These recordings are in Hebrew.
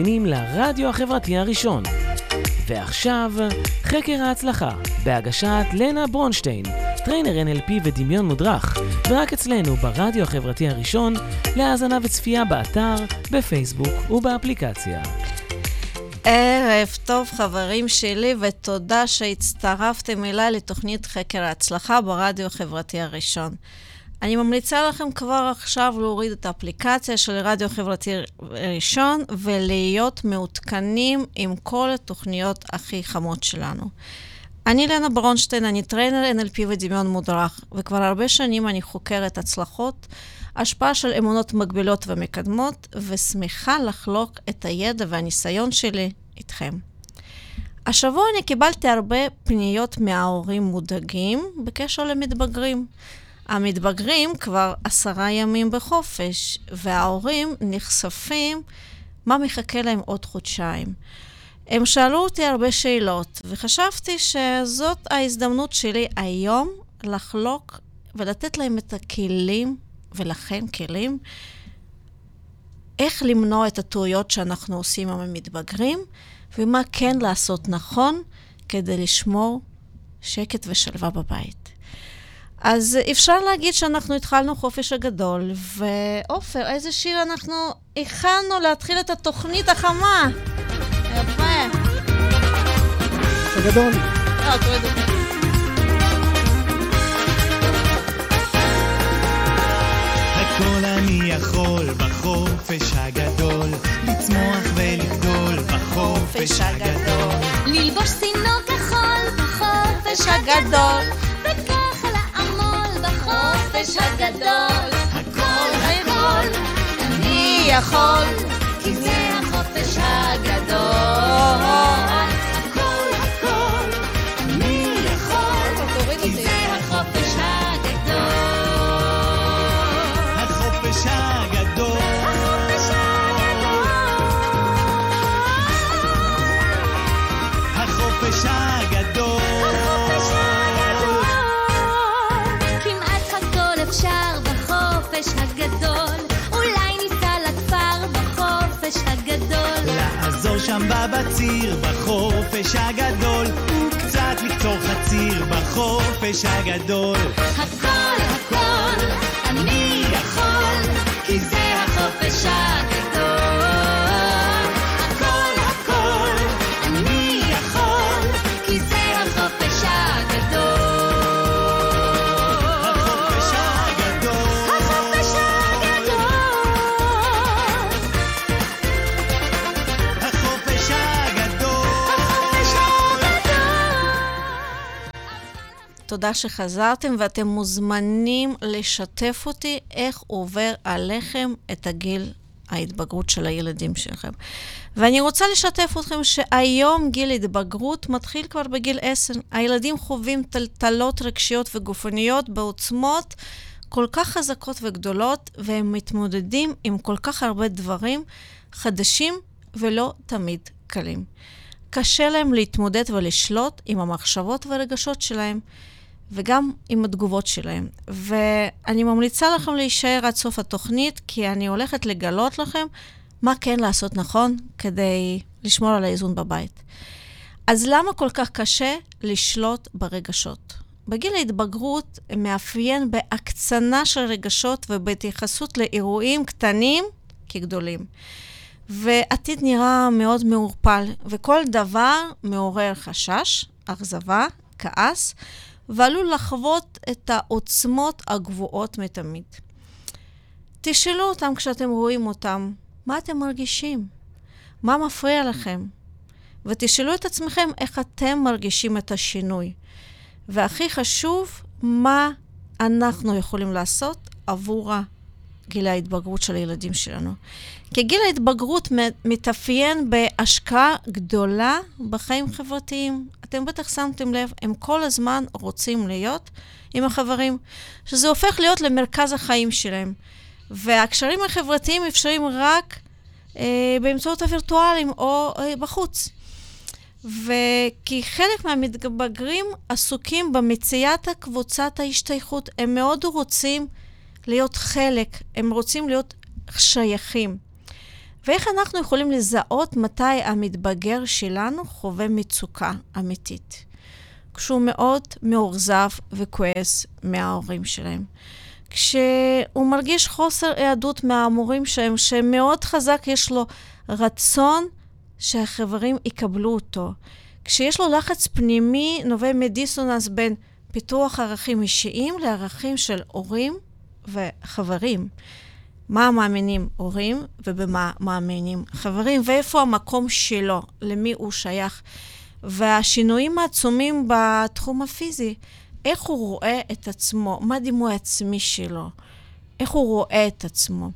מאזינים לרדיו החברתי הראשון. ועכשיו, חקר ההצלחה, בהגשת לנה ברונשטיין, trainer NLP ודמיון מודרך, ורק אצלנו ברדיו החברתי הראשון, להאזנה וצפייה באתר, בפייסבוק ובאפליקציה. ערב טוב חברים שלי, ותודה שהצטרפתם אליי לתוכנית חקר ההצלחה ברדיו החברתי הראשון. אני ממליצה לכם כבר עכשיו להוריד את האפליקציה של רדיו חברתי ראשון ולהיות מעודכנים עם כל התוכניות הכי חמות שלנו. אני לנה ברונשטיין, אני trainer NLP ודמיון מודרך, וכבר הרבה שנים אני חוקרת הצלחות, השפעה של אמונות מגבילות ומקדמות, ושמחה לחלוק את הידע והניסיון שלי איתכם. השבוע אני קיבלתי הרבה פניות מההורים מודאגים בקשר למתבגרים. המתבגרים כבר עשרה ימים בחופש, וההורים נחשפים מה מחכה להם עוד חודשיים. הם שאלו אותי הרבה שאלות, וחשבתי שזאת ההזדמנות שלי היום לחלוק ולתת להם את הכלים, ולכם כלים, איך למנוע את הטעויות שאנחנו עושים עם המתבגרים, ומה כן לעשות נכון כדי לשמור שקט ושלווה בבית. אז אפשר להגיד שאנחנו התחלנו חופש הגדול, ועופר, איזה שיר אנחנו הכנו להתחיל את התוכנית החמה? יפה. הגדול. אותי. הכל אני יכול בחופש הגדול, לצמוח ולגדול בחופש הגדול. ללבוש צינור כחול בחופש הגדול, לעמול בחופש הגדול. הכל הכל אני יכול, כי זה החופש הגדול. שם בבציר בחופש הגדול, וקצת לקצור חציר בחופש הגדול. הכל הכל אני יכול, כי זה החופש הגדול. תודה שחזרתם, ואתם מוזמנים לשתף אותי איך עובר עליכם את הגיל ההתבגרות של הילדים שלכם. ואני רוצה לשתף אתכם שהיום גיל התבגרות מתחיל כבר בגיל 10. הילדים חווים טלטלות רגשיות וגופניות בעוצמות כל כך חזקות וגדולות, והם מתמודדים עם כל כך הרבה דברים חדשים ולא תמיד קלים. קשה להם להתמודד ולשלוט עם המחשבות והרגשות שלהם, וגם עם התגובות שלהם. ואני ממליצה לכם להישאר עד סוף התוכנית, כי אני הולכת לגלות לכם מה כן לעשות נכון כדי לשמור על האיזון בבית. אז למה כל כך קשה לשלוט ברגשות? בגיל ההתבגרות מאפיין בהקצנה של רגשות ובהתייחסות לאירועים קטנים כגדולים. ועתיד נראה מאוד מעורפל, וכל דבר מעורר חשש, אכזבה, כעס, ועלול לחוות את העוצמות הגבוהות מתמיד. תשאלו אותם כשאתם רואים אותם, מה אתם מרגישים? מה מפריע לכם? ותשאלו את עצמכם איך אתם מרגישים את השינוי. והכי חשוב, מה אנחנו יכולים לעשות עבור גיל ההתבגרות של הילדים שלנו. כי גיל ההתבגרות מתאפיין בהשקעה גדולה בחיים חברתיים. אתם בטח שמתם לב, הם כל הזמן רוצים להיות עם החברים, שזה הופך להיות למרכז החיים שלהם. והקשרים החברתיים אפשריים רק אה, באמצעות הווירטואלים או אה, בחוץ. וכי חלק מהמתבגרים עסוקים במציאת קבוצת ההשתייכות. הם מאוד רוצים להיות חלק, הם רוצים להיות שייכים. ואיך אנחנו יכולים לזהות מתי המתבגר שלנו חווה מצוקה אמיתית. כשהוא מאוד מאוכזב וכועס מההורים שלהם. כשהוא מרגיש חוסר היעדות מהמורים שלהם, שמאוד חזק יש לו רצון שהחברים יקבלו אותו. כשיש לו לחץ פנימי, נובע מדיסוננס בין פיתוח ערכים אישיים לערכים של הורים וחברים. מה מאמינים הורים ובמה מאמינים חברים, ואיפה המקום שלו, למי הוא שייך. והשינויים העצומים בתחום הפיזי, איך הוא רואה את עצמו, מה הדימוי העצמי שלו, איך הוא רואה את עצמו.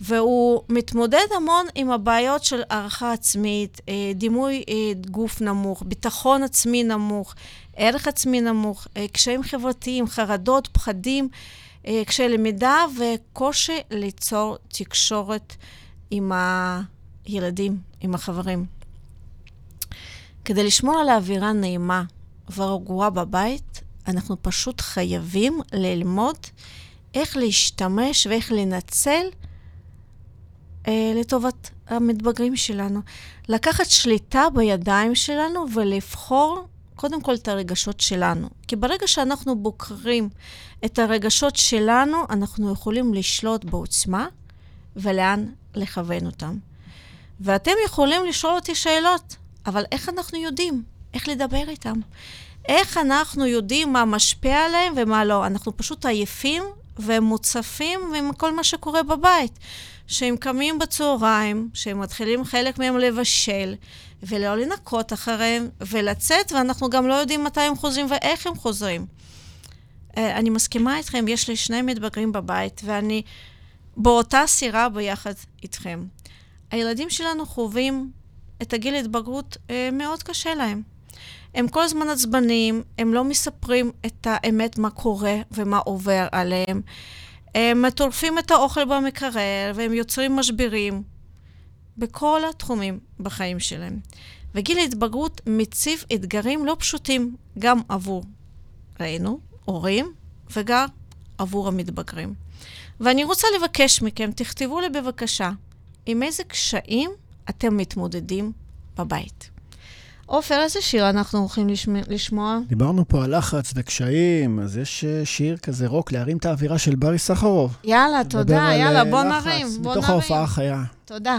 והוא מתמודד המון עם הבעיות של הערכה עצמית, אה, דימוי אה, גוף נמוך, ביטחון עצמי נמוך, ערך עצמי נמוך, אה, קשיים חברתיים, חרדות, פחדים, קשיי למידה וקושי ליצור תקשורת עם הילדים, עם החברים. כדי לשמור על האווירה נעימה ורגועה בבית, אנחנו פשוט חייבים ללמוד איך להשתמש ואיך לנצל אה, לטובת המתבגרים שלנו. לקחת שליטה בידיים שלנו ולבחור קודם כל את הרגשות שלנו. כי ברגע שאנחנו בוחרים את הרגשות שלנו, אנחנו יכולים לשלוט בעוצמה ולאן לכוון אותם. ואתם יכולים לשאול אותי שאלות, אבל איך אנחנו יודעים? איך לדבר איתם? איך אנחנו יודעים מה משפיע עליהם ומה לא? אנחנו פשוט עייפים ומוצפים עם כל מה שקורה בבית. שהם קמים בצהריים, שהם מתחילים חלק מהם לבשל, ולא לנקות אחריהם, ולצאת, ואנחנו גם לא יודעים מתי הם חוזרים ואיך הם חוזרים. Uh, אני מסכימה איתכם, יש לי שני מתבגרים בבית, ואני באותה סירה ביחד איתכם. הילדים שלנו חווים את הגיל התבגרות uh, מאוד קשה להם. הם כל הזמן עצבניים, הם לא מספרים את האמת מה קורה ומה עובר עליהם. הם טורפים את האוכל במקרר והם יוצרים משברים בכל התחומים בחיים שלהם. וגיל ההתבגרות מציב אתגרים לא פשוטים גם עבור, ראינו, הורים, וגם עבור המתבגרים. ואני רוצה לבקש מכם, תכתבו לי בבקשה עם איזה קשיים אתם מתמודדים בבית. עופר, איזה שיר אנחנו הולכים לשמוע? דיברנו פה על לחץ וקשיים, אז יש אה, שיר כזה רוק להרים את האווירה של ברי סחרוב. יאללה, תודה, יאללה, בוא לחץ, נרים, בוא נרים. מתוך ההופעה החיה. תודה.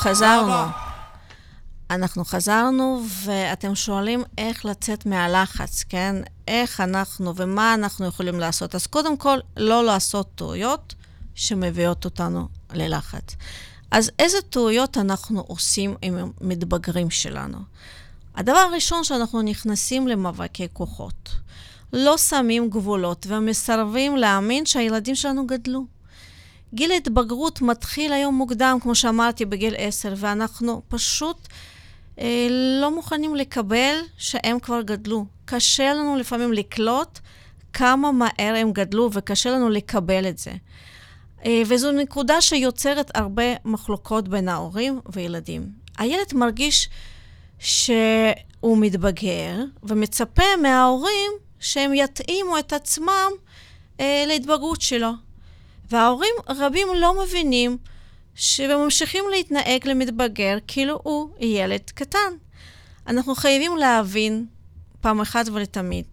חזרנו. אנחנו חזרנו, ואתם שואלים איך לצאת מהלחץ, כן? איך אנחנו ומה אנחנו יכולים לעשות. אז קודם כל, לא לעשות טעויות שמביאות אותנו ללחץ. אז איזה טעויות אנחנו עושים עם המתבגרים שלנו? הדבר הראשון שאנחנו נכנסים למאבקי כוחות. לא שמים גבולות ומסרבים להאמין שהילדים שלנו גדלו. גיל ההתבגרות מתחיל היום מוקדם, כמו שאמרתי, בגיל עשר, ואנחנו פשוט אה, לא מוכנים לקבל שהם כבר גדלו. קשה לנו לפעמים לקלוט כמה מהר הם גדלו, וקשה לנו לקבל את זה. אה, וזו נקודה שיוצרת הרבה מחלוקות בין ההורים וילדים. הילד מרגיש שהוא מתבגר, ומצפה מההורים שהם יתאימו את עצמם אה, להתבגרות שלו. וההורים רבים לא מבינים שממשיכים להתנהג למתבגר כאילו הוא ילד קטן. אנחנו חייבים להבין פעם אחת ולתמיד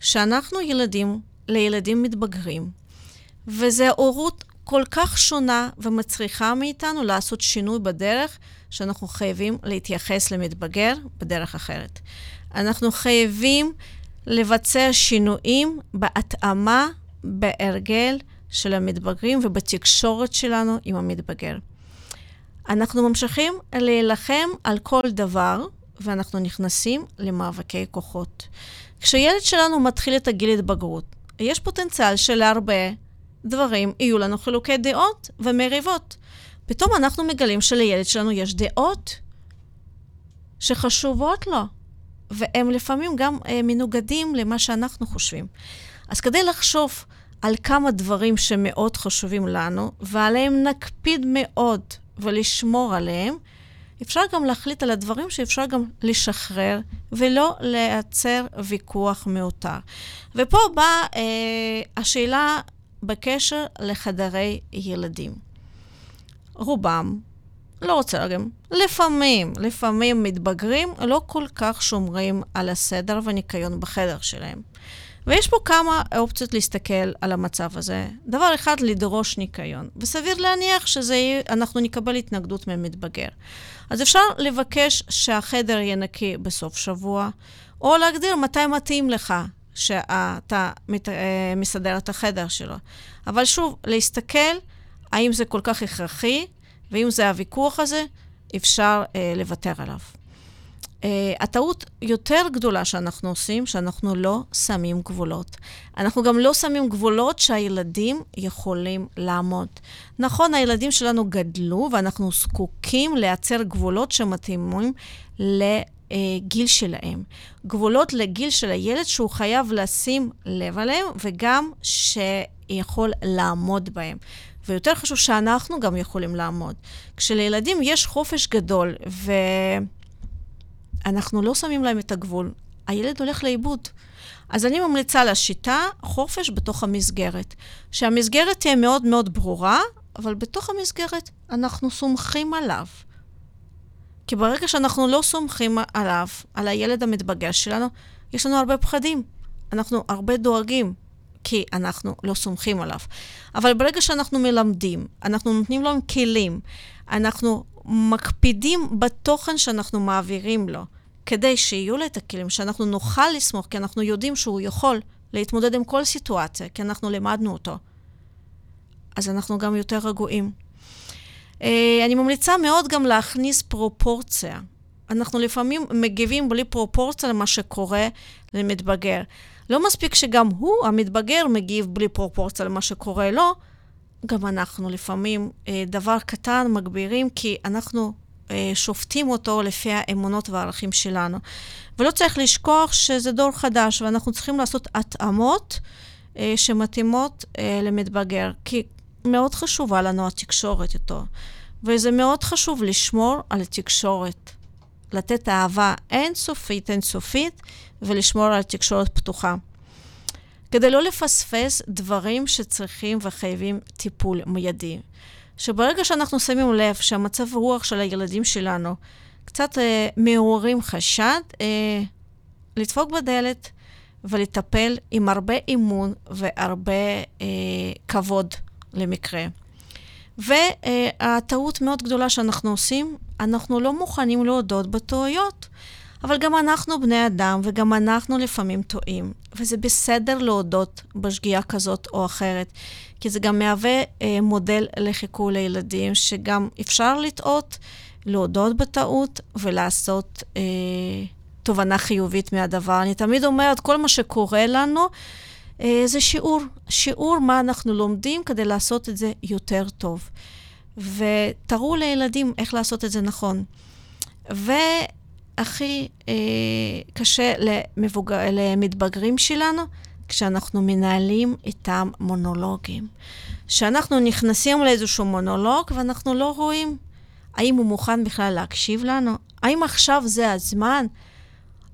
שאנחנו ילדים לילדים מתבגרים, וזו הורות כל כך שונה ומצריכה מאיתנו לעשות שינוי בדרך שאנחנו חייבים להתייחס למתבגר בדרך אחרת. אנחנו חייבים לבצע שינויים בהתאמה, בהרגל, של המתבגרים ובתקשורת שלנו עם המתבגר. אנחנו ממשיכים להילחם על כל דבר, ואנחנו נכנסים למאבקי כוחות. כשילד שלנו מתחיל את הגיל התבגרות, יש פוטנציאל שלהרבה דברים יהיו לנו חילוקי דעות ומריבות. פתאום אנחנו מגלים שלילד שלנו יש דעות שחשובות לו, והם לפעמים גם אה, מנוגדים למה שאנחנו חושבים. אז כדי לחשוב על כמה דברים שמאוד חשובים לנו, ועליהם נקפיד מאוד ולשמור עליהם, אפשר גם להחליט על הדברים שאפשר גם לשחרר ולא לייצר ויכוח מיותר. ופה באה אה, השאלה בקשר לחדרי ילדים. רובם, לא רוצה להגיד, לפעמים, לפעמים מתבגרים לא כל כך שומרים על הסדר והניקיון בחדר שלהם. ויש פה כמה אופציות להסתכל על המצב הזה. דבר אחד, לדרוש ניקיון, וסביר להניח שאנחנו נקבל התנגדות ממתבגר. אז אפשר לבקש שהחדר יהיה נקי בסוף שבוע, או להגדיר מתי מתאים לך שאתה מת- אה, מסדר את החדר שלו. אבל שוב, להסתכל האם זה כל כך הכרחי, ואם זה הוויכוח הזה, אפשר אה, לוותר עליו. Uh, הטעות יותר גדולה שאנחנו עושים, שאנחנו לא שמים גבולות. אנחנו גם לא שמים גבולות שהילדים יכולים לעמוד. נכון, הילדים שלנו גדלו ואנחנו זקוקים לייצר גבולות שמתאימים לגיל שלהם. גבולות לגיל של הילד שהוא חייב לשים לב עליהם וגם שיכול לעמוד בהם. ויותר חשוב שאנחנו גם יכולים לעמוד. כשלילדים יש חופש גדול ו... אנחנו לא שמים להם את הגבול, הילד הולך לאיבוד. אז אני ממליצה לשיטה חופש בתוך המסגרת. שהמסגרת תהיה מאוד מאוד ברורה, אבל בתוך המסגרת אנחנו סומכים עליו. כי ברגע שאנחנו לא סומכים עליו, על הילד המתבגר שלנו, יש לנו הרבה פחדים. אנחנו הרבה דואגים, כי אנחנו לא סומכים עליו. אבל ברגע שאנחנו מלמדים, אנחנו נותנים לו כלים, אנחנו מקפידים בתוכן שאנחנו מעבירים לו, כדי שיהיו לו את הכלים, שאנחנו נוכל לסמוך, כי אנחנו יודעים שהוא יכול להתמודד עם כל סיטואציה, כי אנחנו לימדנו אותו. אז אנחנו גם יותר רגועים. אה, אני ממליצה מאוד גם להכניס פרופורציה. אנחנו לפעמים מגיבים בלי פרופורציה למה שקורה למתבגר. לא מספיק שגם הוא, המתבגר, מגיב בלי פרופורציה למה שקורה לו, גם אנחנו לפעמים אה, דבר קטן מגבירים, כי אנחנו שופטים אותו לפי האמונות והערכים שלנו. ולא צריך לשכוח שזה דור חדש, ואנחנו צריכים לעשות התאמות אה, שמתאימות אה, למתבגר, כי מאוד חשובה לנו התקשורת איתו. וזה מאוד חשוב לשמור על התקשורת. לתת אהבה אינסופית, אינסופית, ולשמור על תקשורת פתוחה. כדי לא לפספס דברים שצריכים וחייבים טיפול מיידי. שברגע שאנחנו שמים לב שהמצב רוח של הילדים שלנו קצת אה, מעוררים חשד, אה, לדפוק בדלת ולטפל עם הרבה אמון והרבה אה, כבוד למקרה. והטעות מאוד גדולה שאנחנו עושים, אנחנו לא מוכנים להודות בטעויות. אבל גם אנחנו בני אדם, וגם אנחנו לפעמים טועים. וזה בסדר להודות בשגיאה כזאת או אחרת, כי זה גם מהווה אה, מודל לחיקוי לילדים, שגם אפשר לטעות, להודות בטעות ולעשות אה, תובנה חיובית מהדבר. אני תמיד אומרת, כל מה שקורה לנו, אה, זה שיעור. שיעור מה אנחנו לומדים כדי לעשות את זה יותר טוב. ותראו לילדים איך לעשות את זה נכון. והכי אה, קשה למבוג... למתבגרים שלנו, כשאנחנו מנהלים איתם מונולוגים. שאנחנו נכנסים לאיזשהו מונולוג ואנחנו לא רואים האם הוא מוכן בכלל להקשיב לנו, האם עכשיו זה הזמן.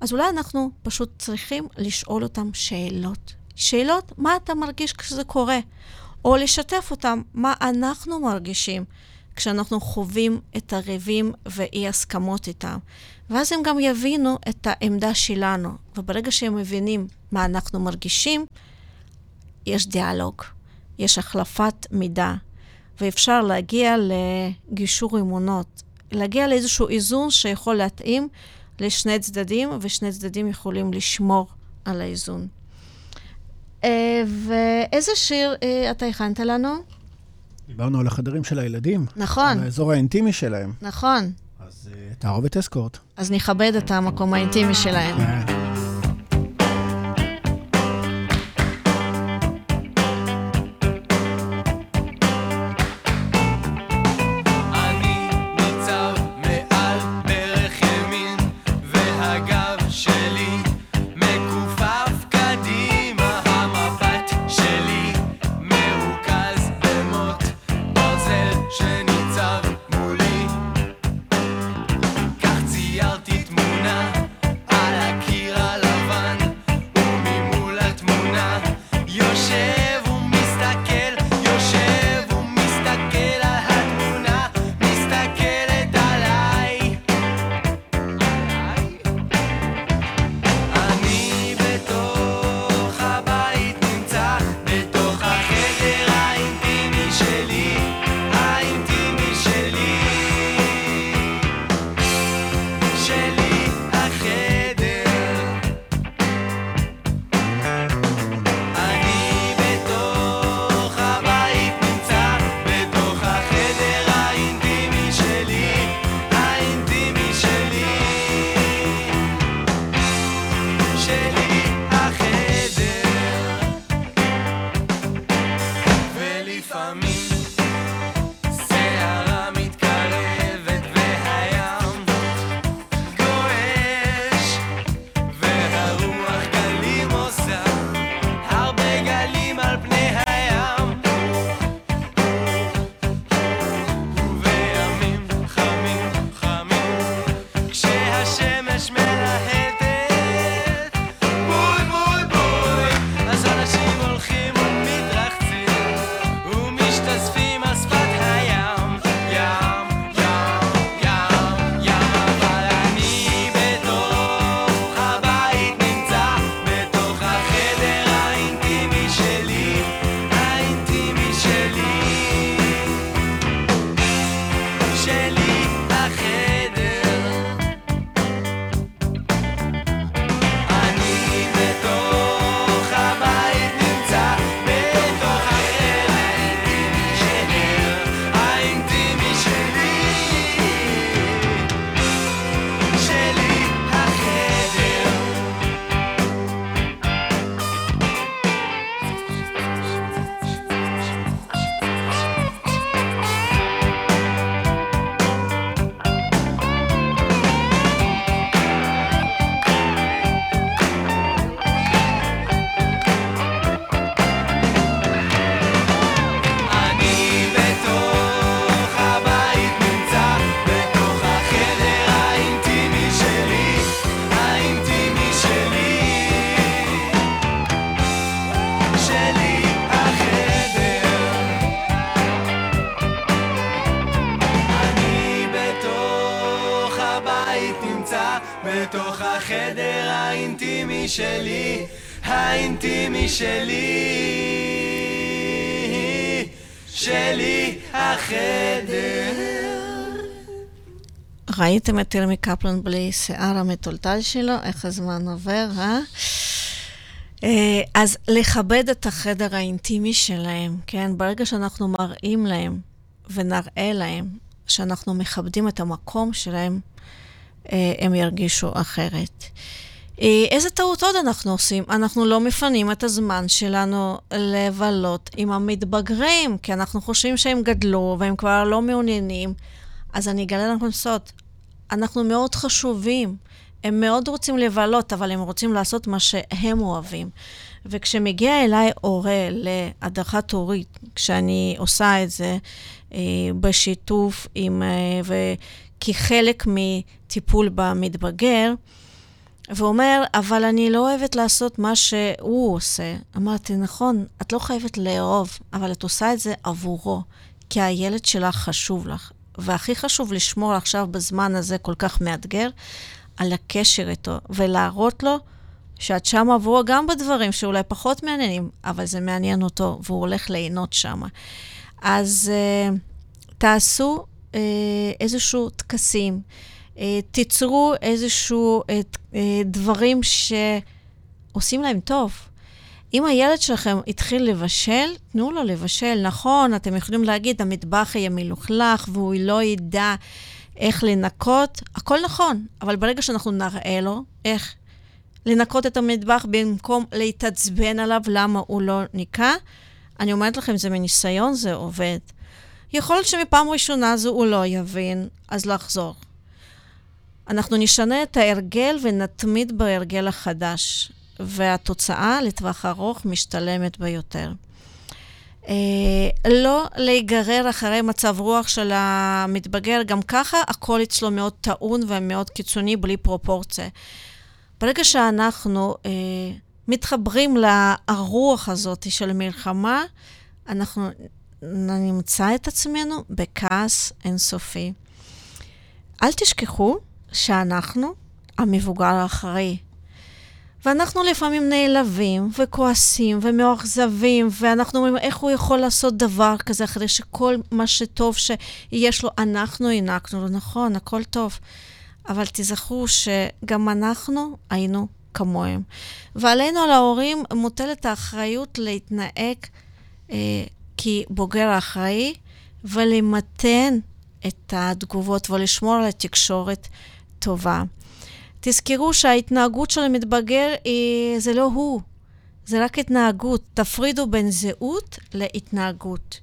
אז אולי אנחנו פשוט צריכים לשאול אותם שאלות. שאלות, מה אתה מרגיש כשזה קורה? או לשתף אותם, מה אנחנו מרגישים כשאנחנו חווים את הריבים ואי הסכמות איתם. ואז הם גם יבינו את העמדה שלנו. וברגע שהם מבינים מה אנחנו מרגישים, יש דיאלוג, יש החלפת מידע, ואפשר להגיע לגישור אמונות, להגיע לאיזשהו איזון שיכול להתאים לשני צדדים, ושני צדדים יכולים לשמור על האיזון. אה, ואיזה שיר אה, אתה הכנת לנו? דיברנו על החדרים של הילדים. נכון, על האזור האינטימי שלהם. נכון. אז אה, תערובת אסקורט. אז נכבד את המקום האינטימי שלהם. החדר האינטימי שלי, האינטימי שלי, שלי החדר. ראיתם את ירמי קפלן בלי שיער המטולטל שלו? איך הזמן עובר, אה? אה, אז לכבד את החדר האינטימי שלהם, כן? ברגע שאנחנו מראים להם ונראה להם שאנחנו מכבדים את המקום שלהם, הם ירגישו אחרת. אה, איזה טעות עוד אנחנו עושים? אנחנו לא מפנים את הזמן שלנו לבלות עם המתבגרים, כי אנחנו חושבים שהם גדלו והם כבר לא מעוניינים. אז אני אגלה לכם סוד, אנחנו מאוד חשובים. הם מאוד רוצים לבלות, אבל הם רוצים לעשות מה שהם אוהבים. וכשמגיע אליי הורה להדרכת הורית, כשאני עושה את זה אה, בשיתוף עם, אה, וכחלק מטיפול במתבגר, ואומר, אבל אני לא אוהבת לעשות מה שהוא עושה. אמרתי, נכון, את לא חייבת לאהוב, אבל את עושה את זה עבורו, כי הילד שלך חשוב לך. והכי חשוב לשמור עכשיו בזמן הזה כל כך מאתגר, על הקשר איתו, ולהראות לו שאת שם עבורו גם בדברים שאולי פחות מעניינים, אבל זה מעניין אותו, והוא הולך ליהנות שם. אז uh, תעשו uh, איזשהו טקסים, תיצרו איזשהו uh, uh, דברים שעושים להם טוב. אם הילד שלכם התחיל לבשל, תנו לו לבשל. נכון, אתם יכולים להגיד, המטבח יהיה מלוכלך והוא לא ידע איך לנקות, הכל נכון, אבל ברגע שאנחנו נראה לו איך לנקות את המטבח במקום להתעצבן עליו למה הוא לא ניקה, אני אומרת לכם, זה מניסיון, זה עובד. יכול להיות שמפעם ראשונה זו הוא לא יבין, אז לחזור. אנחנו נשנה את ההרגל ונתמיד בהרגל החדש, והתוצאה לטווח ארוך משתלמת ביותר. אה, לא להיגרר אחרי מצב רוח של המתבגר, גם ככה הכל אצלו מאוד טעון ומאוד קיצוני, בלי פרופורציה. ברגע שאנחנו אה, מתחברים לרוח הזאת של מלחמה, אנחנו נמצא את עצמנו בכעס אינסופי. אל תשכחו שאנחנו המבוגר האחראי. ואנחנו לפעמים נעלבים וכועסים ומאוכזבים, ואנחנו אומרים, איך הוא יכול לעשות דבר כזה אחרי שכל מה שטוב שיש לו, אנחנו הענקנו לו. נכון, הכל טוב. אבל תזכרו שגם אנחנו היינו כמוהם. ועלינו, על ההורים, מוטלת האחריות להתנהג אה, כבוגר אחראי ולמתן את התגובות ולשמור על התקשורת טובה. תזכרו שההתנהגות של המתבגר היא, זה לא הוא, זה רק התנהגות. תפרידו בין זהות להתנהגות.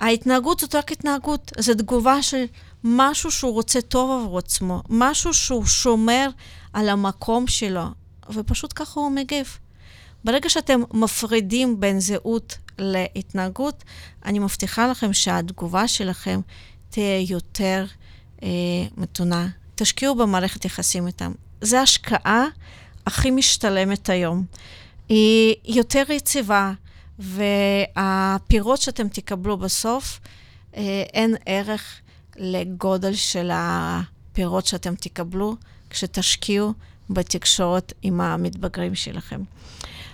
ההתנהגות זאת רק התנהגות, זו תגובה של משהו שהוא רוצה טוב עבור עצמו, משהו שהוא שומר על המקום שלו, ופשוט ככה הוא מגיב. ברגע שאתם מפרידים בין זהות להתנהגות, אני מבטיחה לכם שהתגובה שלכם תהיה יותר אה, מתונה. תשקיעו במערכת יחסים איתם. זו ההשקעה הכי משתלמת היום. היא יותר יציבה, והפירות שאתם תקבלו בסוף, אה, אין ערך לגודל של הפירות שאתם תקבלו כשתשקיעו בתקשורת עם המתבגרים שלכם.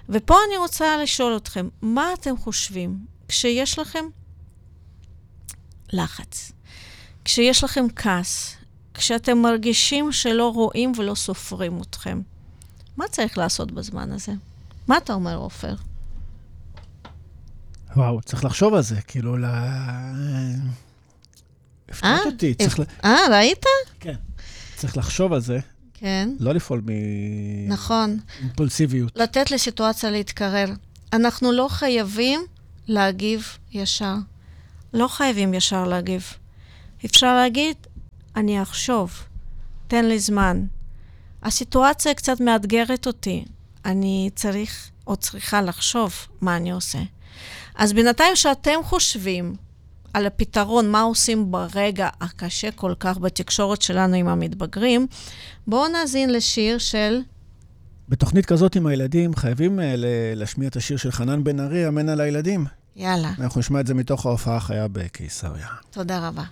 ופה אני רוצה לשאול אתכם, מה אתם חושבים כשיש לכם לחץ, כשיש לכם כעס, כשאתם מרגישים שלא רואים ולא סופרים אתכם? מה צריך לעשות בזמן הזה? מה אתה אומר, עופר? וואו, צריך לחשוב על זה, כאילו, ל... הפתעת אה? אותי, צריך ל... אה, ראית? כן. צריך לחשוב על זה, כן. לא לפעול נכון. מאימפולסיביות. לתת לסיטואציה להתקרר. אנחנו לא חייבים להגיב ישר. לא חייבים ישר להגיב. אפשר להגיד, אני אחשוב, תן לי זמן. הסיטואציה קצת מאתגרת אותי. אני צריך או צריכה לחשוב מה אני עושה. אז בינתיים שאתם חושבים על הפתרון, מה עושים ברגע הקשה כל כך בתקשורת שלנו עם המתבגרים, בואו נאזין לשיר של... בתוכנית כזאת עם הילדים, חייבים ל- להשמיע את השיר של חנן בן ארי, אמן על הילדים. יאללה, אנחנו נשמע את זה מתוך ההופעה החיה בקיסריה. תודה רבה.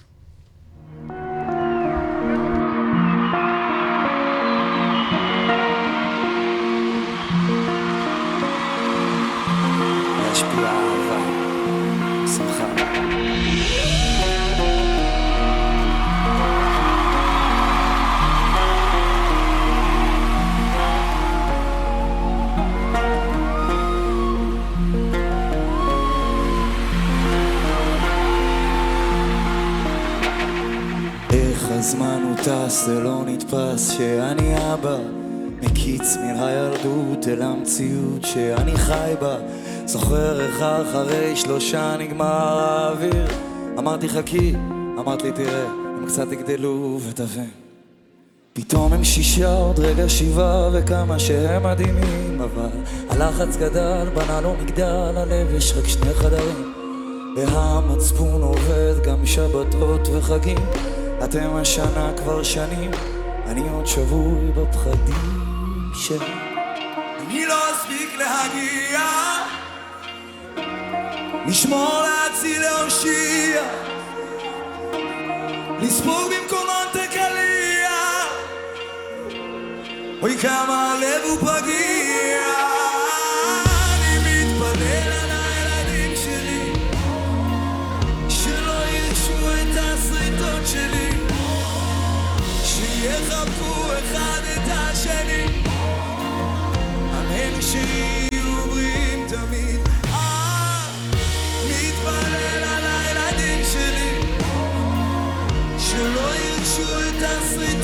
הזמן הוא טס, זה לא נתפס שאני אבא. מקיץ מן הילדות אל המציאות שאני חי בה. זוכר איך אחרי שלושה נגמר האוויר אמרתי חכי, אמרת לי תראה הם קצת יגדלו ותבין פתאום הם שישה, עוד רגע שבעה, וכמה שהם מדהימים, אבל הלחץ גדל, בנה לו מגדל, הלב יש רק שני חדרים. והמצפון עובד גם שבתות וחגים, אתם השנה כבר שנים, אני עוד שבוי בפחדים שלי. אני לא אספיק להגיע, לשמור להציל להושיע, לספוג במקומות הקליע, אוי כמה הלב הוא פגיע.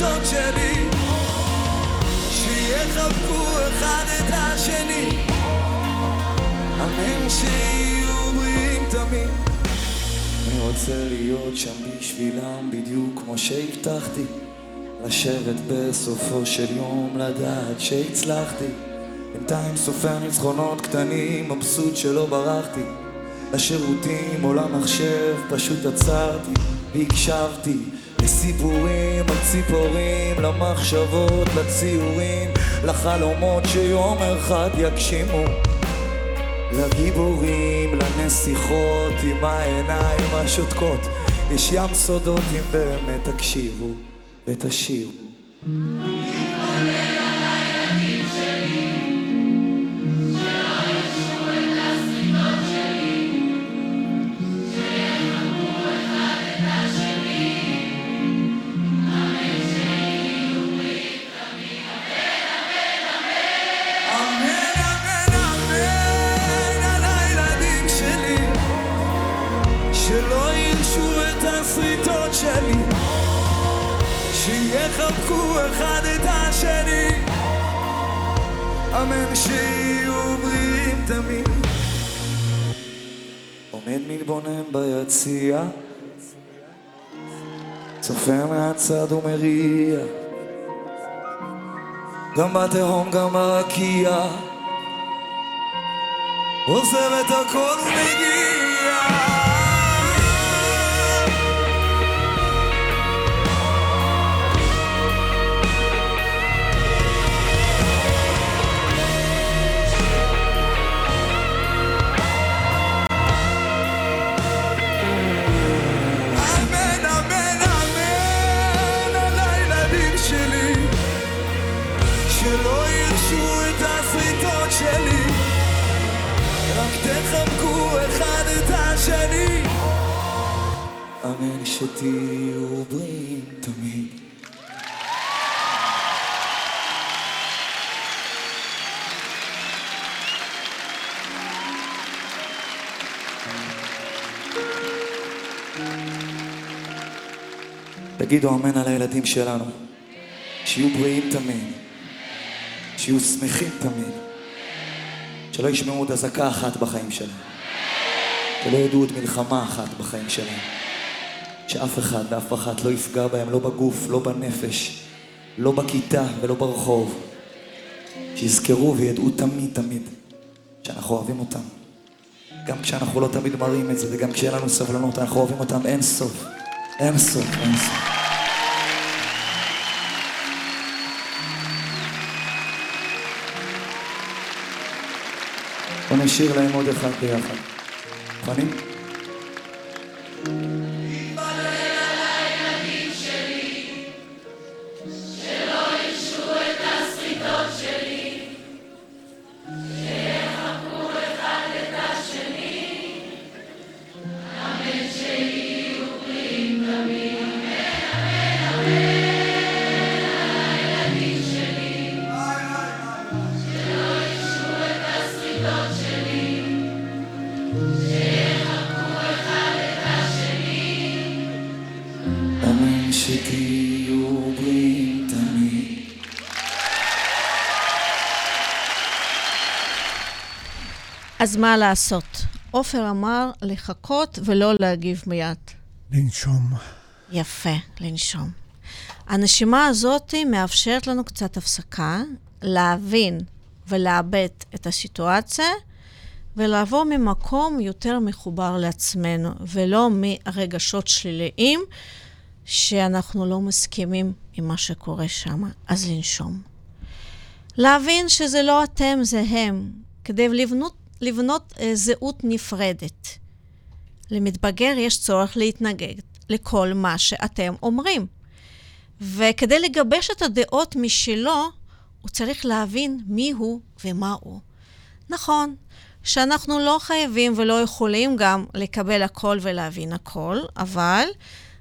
השריטות שלי, שיחבקו אחד את השני. אמן שיהיו בריאים תמיד. אני רוצה להיות שם בשבילם בדיוק כמו שהבטחתי לשבת בסופו של יום לדעת שהצלחתי בינתיים סופר ניצחונות קטנים מבסוט שלא ברחתי לשירותים או למחשב פשוט עצרתי והקשבתי לסיפורים על ציפורים למחשבות לציורים לחלומות שיום אחד יגשימו. לגיבורים, לנסיכות עם העיניים השותקות. יש ים סודות אם באמת תקשיבו ותשירו מהצד ומריע גם בתהום גם ברקיע. עוזב את הכל ומגיע אמן שתהיו בריאים תמיד. תגידו אמן על הילדים שלנו, שיהיו בריאים תמיד, שיהיו שמחים תמיד, שלא ישמעו עוד אזעקה אחת בחיים שלהם, שלא ידעו עוד מלחמה אחת בחיים שלהם, שאף אחד ואף אחת לא יפגע בהם, לא בגוף, לא בנפש, לא בכיתה ולא ברחוב, שיזכרו וידעו תמיד תמיד שאנחנו אוהבים אותם. גם כשאנחנו לא תמיד מראים את זה, וגם כשאין לנו סבלנות, אנחנו אוהבים אותם אין סוף. אין סוף, אין סוף. בוא נשאיר להם עוד אחד ביחד. מוכנים? אז מה לעשות? עופר אמר לחכות ולא להגיב מיד. לנשום. יפה, לנשום. הנשימה הזאת מאפשרת לנו קצת הפסקה, להבין ולעבד את הסיטואציה, ולעבור ממקום יותר מחובר לעצמנו, ולא מרגשות שליליים שאנחנו לא מסכימים עם מה שקורה שם. אז לנשום. להבין שזה לא אתם, זה הם, כדי לבנות, לבנות אה, זהות נפרדת. למתבגר יש צורך להתנגד לכל מה שאתם אומרים. וכדי לגבש את הדעות משלו, הוא צריך להבין מי הוא ומה הוא. נכון, שאנחנו לא חייבים ולא יכולים גם לקבל הכל ולהבין הכל, אבל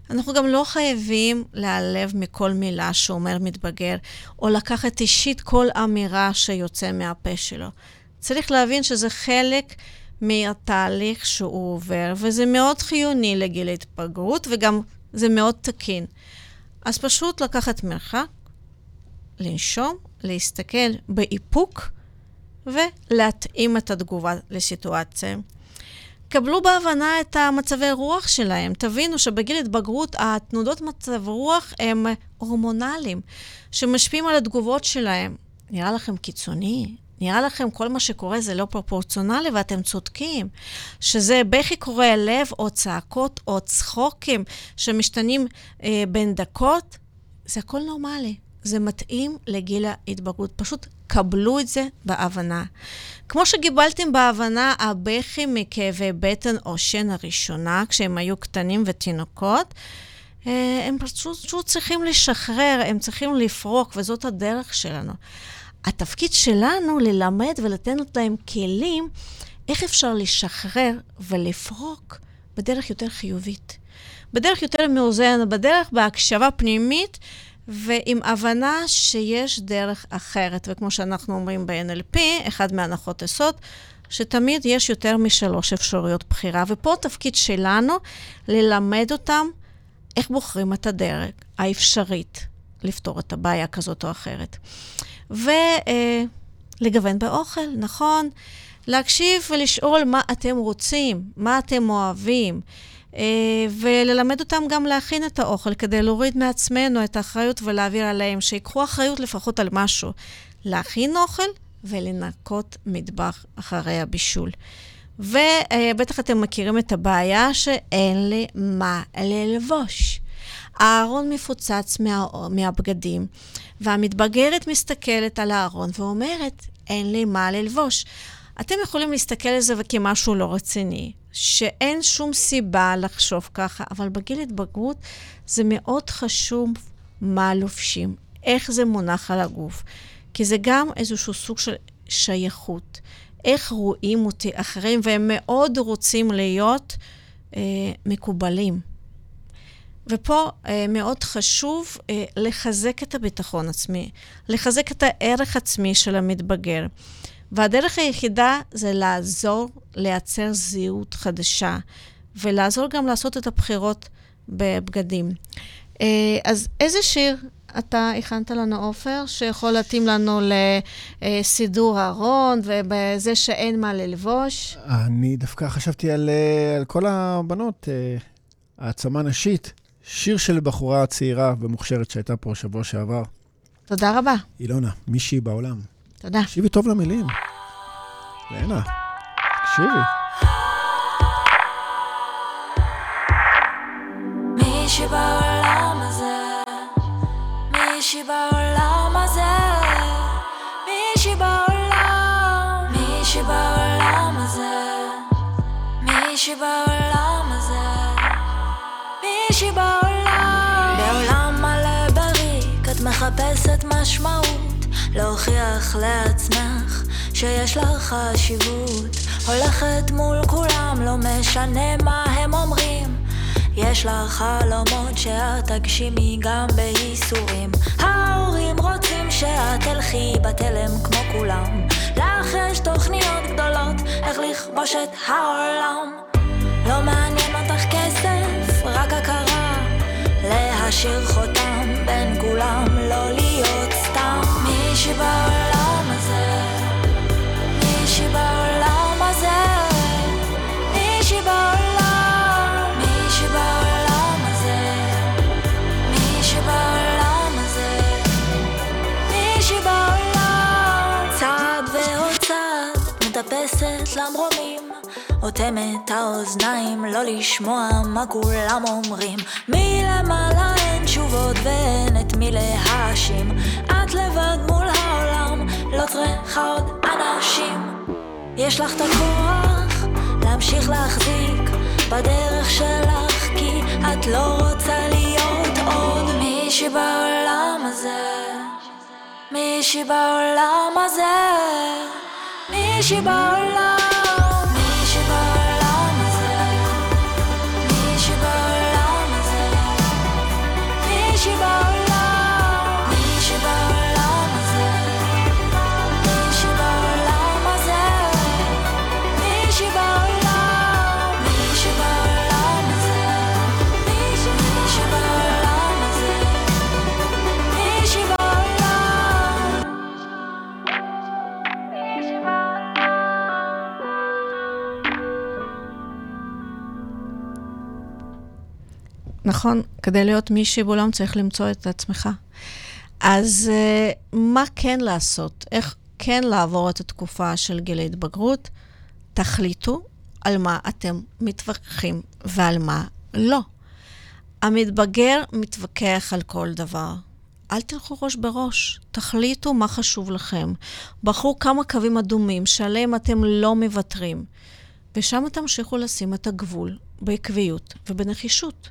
אנחנו גם לא חייבים להיעלב מכל מילה שאומר מתבגר, או לקחת אישית כל אמירה שיוצא מהפה שלו. צריך להבין שזה חלק מהתהליך שהוא עובר, וזה מאוד חיוני לגיל ההתבגרות, וגם זה מאוד תקין. אז פשוט לקחת מרחק, לנשום, להסתכל באיפוק ולהתאים את התגובה לסיטואציה. קבלו בהבנה את המצבי רוח שלהם. תבינו שבגיל התבגרות התנודות מצב רוח הם הורמונליים, שמשפיעים על התגובות שלהם. נראה לכם קיצוני? נראה לכם כל מה שקורה זה לא פרופורציונלי ואתם צודקים, שזה בכי קורע לב או צעקות או צחוקים שמשתנים אה, בין דקות, זה הכל נורמלי. זה מתאים לגיל ההתבגרות. פשוט קבלו את זה בהבנה. כמו שקיבלתם בהבנה הבכי מכאבי בטן או שן הראשונה, כשהם היו קטנים ותינוקות, אה, הם פשוט, צריכים לשחרר, הם צריכים לפרוק, וזאת הדרך שלנו. התפקיד שלנו ללמד ולתת להם כלים איך אפשר לשחרר ולפרוק בדרך יותר חיובית. בדרך יותר מאוזנת, בדרך בהקשבה פנימית ועם הבנה שיש דרך אחרת. וכמו שאנחנו אומרים ב-NLP, אחד מהנחות יסוד, שתמיד יש יותר משלוש אפשרויות בחירה. ופה התפקיד שלנו ללמד אותם איך בוחרים את הדרך האפשרית לפתור את הבעיה כזאת או אחרת. ולגוון באוכל, נכון? להקשיב ולשאול מה אתם רוצים, מה אתם אוהבים, אה, וללמד אותם גם להכין את האוכל כדי להוריד מעצמנו את האחריות ולהעביר עליהם, שיקחו אחריות לפחות על משהו. להכין אוכל ולנקות מטבח אחרי הבישול. ובטח אתם מכירים את הבעיה שאין לי מה ללבוש. הארון מפוצץ מה, מהבגדים, והמתבגרת מסתכלת על הארון ואומרת, אין לי מה ללבוש. אתם יכולים להסתכל על זה כמשהו לא רציני, שאין שום סיבה לחשוב ככה, אבל בגיל התבגרות זה מאוד חשוב מה לובשים, איך זה מונח על הגוף. כי זה גם איזשהו סוג של שייכות. איך רואים אותי אחרים, והם מאוד רוצים להיות אה, מקובלים. ופה אה, מאוד חשוב אה, לחזק את הביטחון עצמי, לחזק את הערך עצמי של המתבגר. והדרך היחידה זה לעזור לייצר זהות חדשה, ולעזור גם לעשות את הבחירות בבגדים. אה, אז איזה שיר אתה הכנת לנו, עופר, שיכול להתאים לנו לסידור ארון ובזה שאין מה ללבוש? אני דווקא חשבתי על, אה, על כל הבנות, אה, העצמה נשית. שיר של בחורה צעירה ומוכשרת שהייתה פה שבוע שעבר. תודה רבה. אילונה, מישהי בעולם. תודה. תקשיבי טוב למילים. לנה, תקשיבי. מישהי בעולם הזה, מישהי בעולם הזה, מישהי בעולם, מישהי בעולם הזה, מישהי בעולם מחפשת משמעות, להוכיח לעצמך שיש לך חשיבות. הולכת מול כולם, לא משנה מה הם אומרים. יש לך חלומות שאת תגשימי גם בייסורים ההורים רוצים שאת תלכי בתלם כמו כולם לך יש תוכניות גדולות איך לכבוש את העולם להשאיר חותם בין כולם, לא להיות סתם. מישהי בעולם הזה, מישהי בעולם הזה, מישהי בעולם, למרומים. אוטם את האוזניים, לא לשמוע מה כולם אומרים. מלמעלה אין תשובות ואין את מי להאשים. את לבד מול העולם, לא צריכה עוד אנשים. יש לך את הכוח להמשיך להחזיק בדרך שלך, כי את לא רוצה להיות עוד מישהי בעולם הזה. מישהי בעולם הזה, מישהי בעולם, נכון, כדי להיות מישהי בעולם צריך למצוא את עצמך. אז uh, מה כן לעשות? איך כן לעבור את התקופה של גיל ההתבגרות? תחליטו על מה אתם מתווכחים ועל מה לא. המתבגר מתווכח על כל דבר. אל תלכו ראש בראש, תחליטו מה חשוב לכם. בחרו כמה קווים אדומים שעליהם אתם לא מוותרים, ושם תמשיכו לשים את הגבול בעקביות ובנחישות.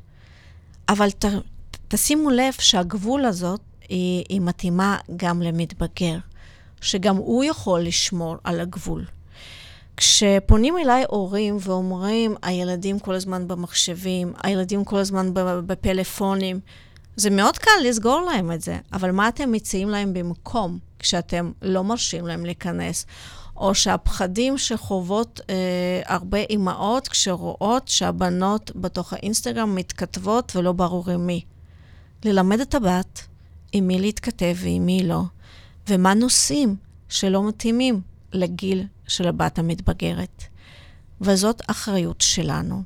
אבל ת, תשימו לב שהגבול הזאת היא, היא מתאימה גם למתבגר, שגם הוא יכול לשמור על הגבול. כשפונים אליי הורים ואומרים, הילדים כל הזמן במחשבים, הילדים כל הזמן בפלאפונים, זה מאוד קל לסגור להם את זה, אבל מה אתם מציעים להם במקום כשאתם לא מרשים להם להיכנס? או שהפחדים שחוות אה, הרבה אימהות כשרואות שהבנות בתוך האינסטגרם מתכתבות ולא ברור עם מי. ללמד את הבת עם מי להתכתב ועם מי לא, ומה נושאים שלא מתאימים לגיל של הבת המתבגרת. וזאת אחריות שלנו.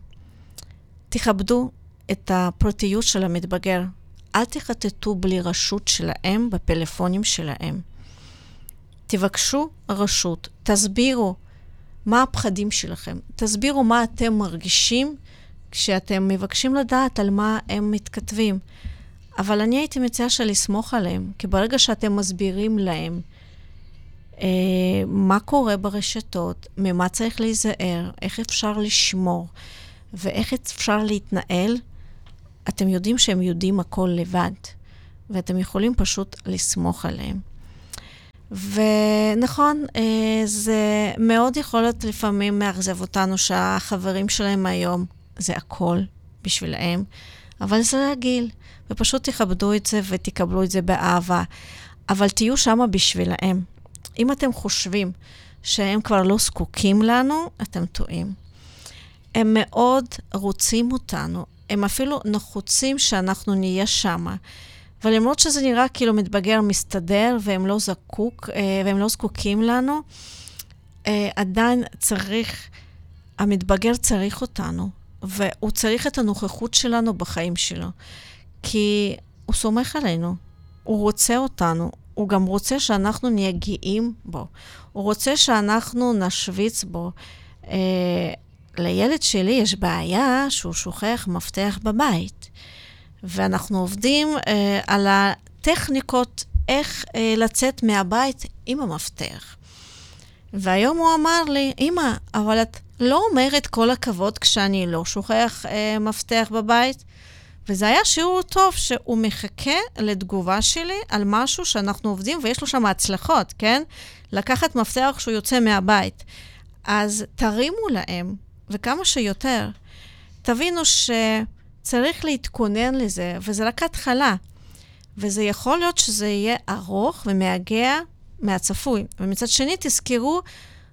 תכבדו את הפרטיות של המתבגר. אל תחטטו בלי רשות שלהם בפלאפונים שלהם. תבקשו רשות, תסבירו מה הפחדים שלכם, תסבירו מה אתם מרגישים כשאתם מבקשים לדעת על מה הם מתכתבים. אבל אני הייתי מציעה שלסמוך עליהם, כי ברגע שאתם מסבירים להם אה, מה קורה ברשתות, ממה צריך להיזהר, איך אפשר לשמור ואיך אפשר להתנהל, אתם יודעים שהם יודעים הכל לבד, ואתם יכולים פשוט לסמוך עליהם. ונכון, אה, זה מאוד יכול להיות לפעמים מאכזב אותנו שהחברים שלהם היום זה הכל בשבילהם, אבל זה רגיל, ופשוט תכבדו את זה ותקבלו את זה באהבה. אבל תהיו שמה בשבילהם. אם אתם חושבים שהם כבר לא זקוקים לנו, אתם טועים. הם מאוד רוצים אותנו, הם אפילו נחוצים שאנחנו נהיה שמה. ולמרות שזה נראה כאילו מתבגר מסתדר והם לא זקוק, אה, והם לא זקוקים לנו, אה, עדיין צריך, המתבגר צריך אותנו, והוא צריך את הנוכחות שלנו בחיים שלו, כי הוא סומך עלינו, הוא רוצה אותנו, הוא גם רוצה שאנחנו נהיה גאים בו, הוא רוצה שאנחנו נשוויץ בו. אה, לילד שלי יש בעיה שהוא שוכח מפתח בבית. ואנחנו עובדים אה, על הטכניקות איך אה, לצאת מהבית עם המפתח. והיום הוא אמר לי, אמא, אבל את לא אומרת כל הכבוד כשאני לא שוכח אה, מפתח בבית? וזה היה שיעור טוב שהוא מחכה לתגובה שלי על משהו שאנחנו עובדים, ויש לו שם הצלחות, כן? לקחת מפתח כשהוא יוצא מהבית. אז תרימו להם, וכמה שיותר. תבינו ש... צריך להתכונן לזה, וזה רק התחלה. וזה יכול להיות שזה יהיה ארוך ומייגע מהצפוי. ומצד שני, תזכרו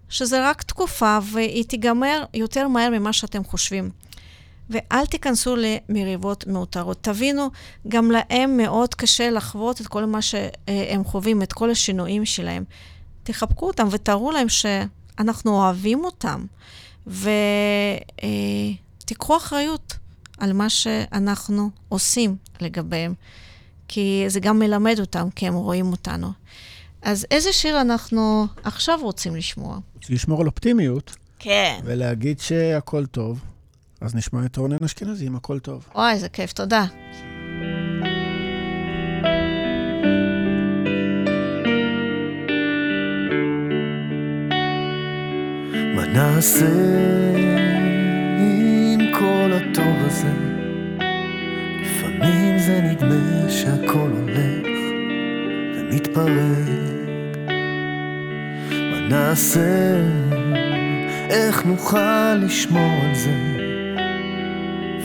שזה רק תקופה, והיא תיגמר יותר מהר ממה שאתם חושבים. ואל תיכנסו למריבות מאותרות. תבינו, גם להם מאוד קשה לחוות את כל מה שהם חווים, את כל השינויים שלהם. תחבקו אותם ותראו להם שאנחנו אוהבים אותם, ותיקחו אחריות. על מה שאנחנו עושים לגביהם, כי זה גם מלמד אותם, כי הם רואים אותנו. אז איזה שיר אנחנו עכשיו רוצים לשמוע? לשמור על אופטימיות כן. ולהגיד שהכל טוב, אז נשמע את רונן אשכנזי עם הכל טוב. וואי, איזה כיף, תודה. מה נעשה הזה? לפעמים זה נדמה שהכל הולך ומתפרק. מה נעשה? איך נוכל לשמור על זה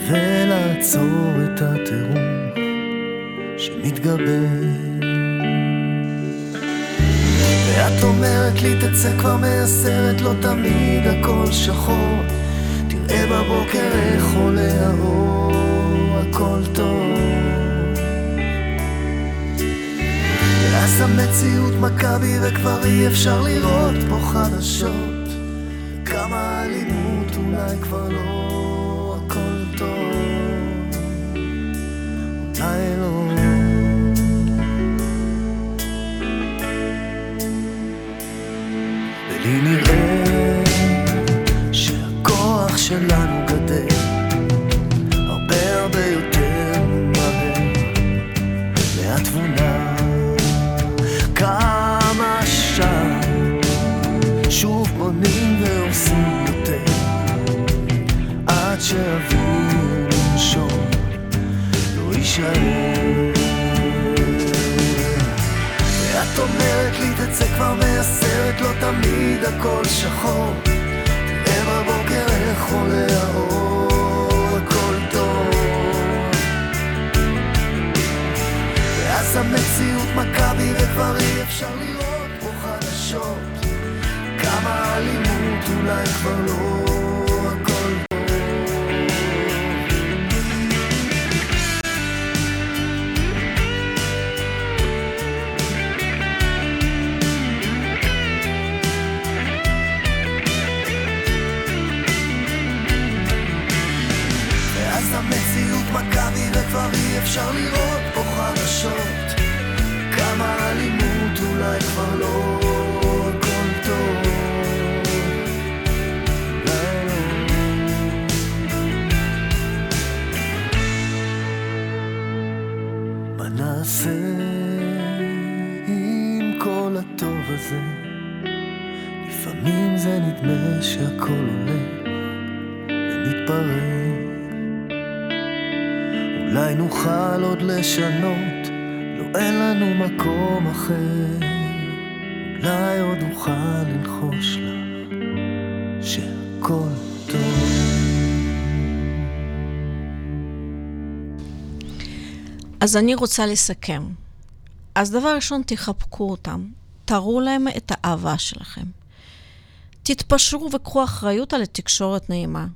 ולעצור את הטירוף שמתגבר? ואת אומרת לי תצא כבר מהסרט, לא תמיד הכל שחור. תראה בבוקר איך עולה האור, הכל טוב. ואז המציאות מכה בי וכבר אי אפשר לראות פה חדשות. כמה אלימות אולי כבר לא הכל טוב. אולי לא. ולי נראה שלנו גדל הרבה הרבה יותר מהר מהתבונה כמה שם שוב בונים והורסים יותר עד שאוויר לנשום לא יישאר ואת אומרת לי תצא כבר מהסרט, לא תמיד הכל שחור. כמה אלימות אולי כבר לא אז אני רוצה לסכם. אז דבר ראשון, תחבקו אותם. תראו להם את האהבה שלכם. תתפשרו וקחו אחריות על התקשורת נעימה.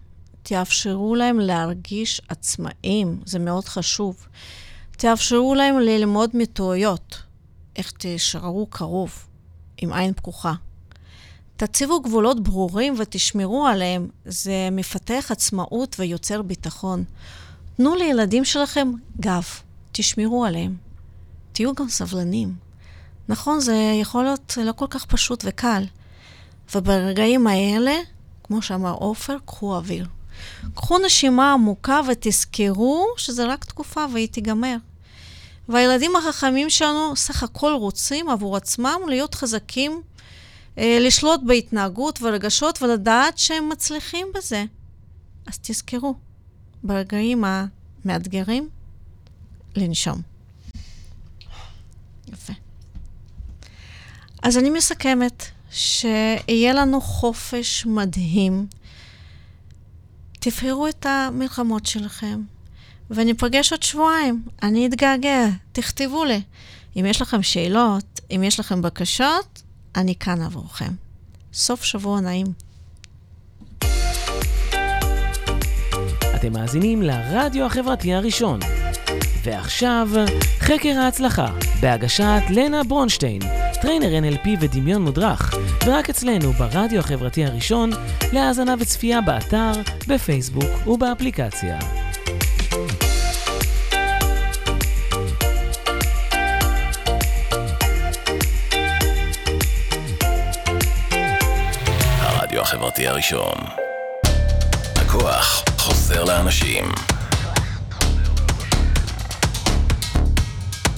תאפשרו להם להרגיש עצמאים, זה מאוד חשוב. תאפשרו להם ללמוד מטעויות, איך תישארו קרוב, עם עין פקוחה. תציבו גבולות ברורים ותשמרו עליהם, זה מפתח עצמאות ויוצר ביטחון. תנו לילדים שלכם גב, תשמרו עליהם. תהיו גם סבלנים. נכון, זה יכול להיות לא כל כך פשוט וקל. וברגעים האלה, כמו שאמר עופר, קחו אוויר. קחו נשימה עמוקה ותזכרו שזה רק תקופה והיא תיגמר. והילדים החכמים שלנו סך הכל רוצים עבור עצמם להיות חזקים, אה, לשלוט בהתנהגות ורגשות ולדעת שהם מצליחים בזה. אז תזכרו, ברגעים המאתגרים, לנשום. יפה. אז אני מסכמת שיהיה לנו חופש מדהים. תבחרו את המלחמות שלכם, וניפגש עוד שבועיים. אני אתגעגע, תכתבו לי. אם יש לכם שאלות, אם יש לכם בקשות, אני כאן עבורכם. סוף שבוע נעים. אתם מאזינים לרדיו החברתי הראשון. ועכשיו, חקר ההצלחה, בהגשת לנה ברונשטיין, trainer NLP ודמיון מודרך, ורק אצלנו ברדיו החברתי הראשון, להאזנה וצפייה באתר, בפייסבוק ובאפליקציה. הרדיו החברתי הראשון. הכוח חוזר לאנשים.